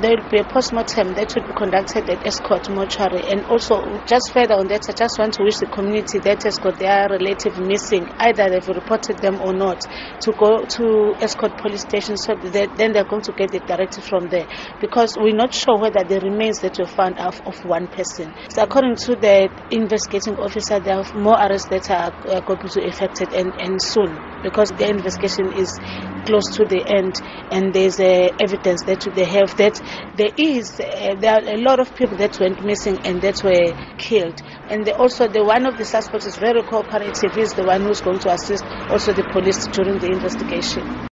There will be a post-mortem that will be conducted at Estcourt Mortuary. And also, just further on that, I just want to wish the community that has got their relative missing, either they've reported them or not, to go to Estcourt police station so that then they're going to get the directive from there. Because we're not sure whether the remains that were found are of one person. So according to the investigating officer, there are more arrests that are going to be affected and, and soon because the investigation is close to the end and there's uh, evidence that they have that there is uh, there are a lot of people that went missing and that were killed. And also the one of the suspects is very cooperative He's the one who's going to assist also the police during the investigation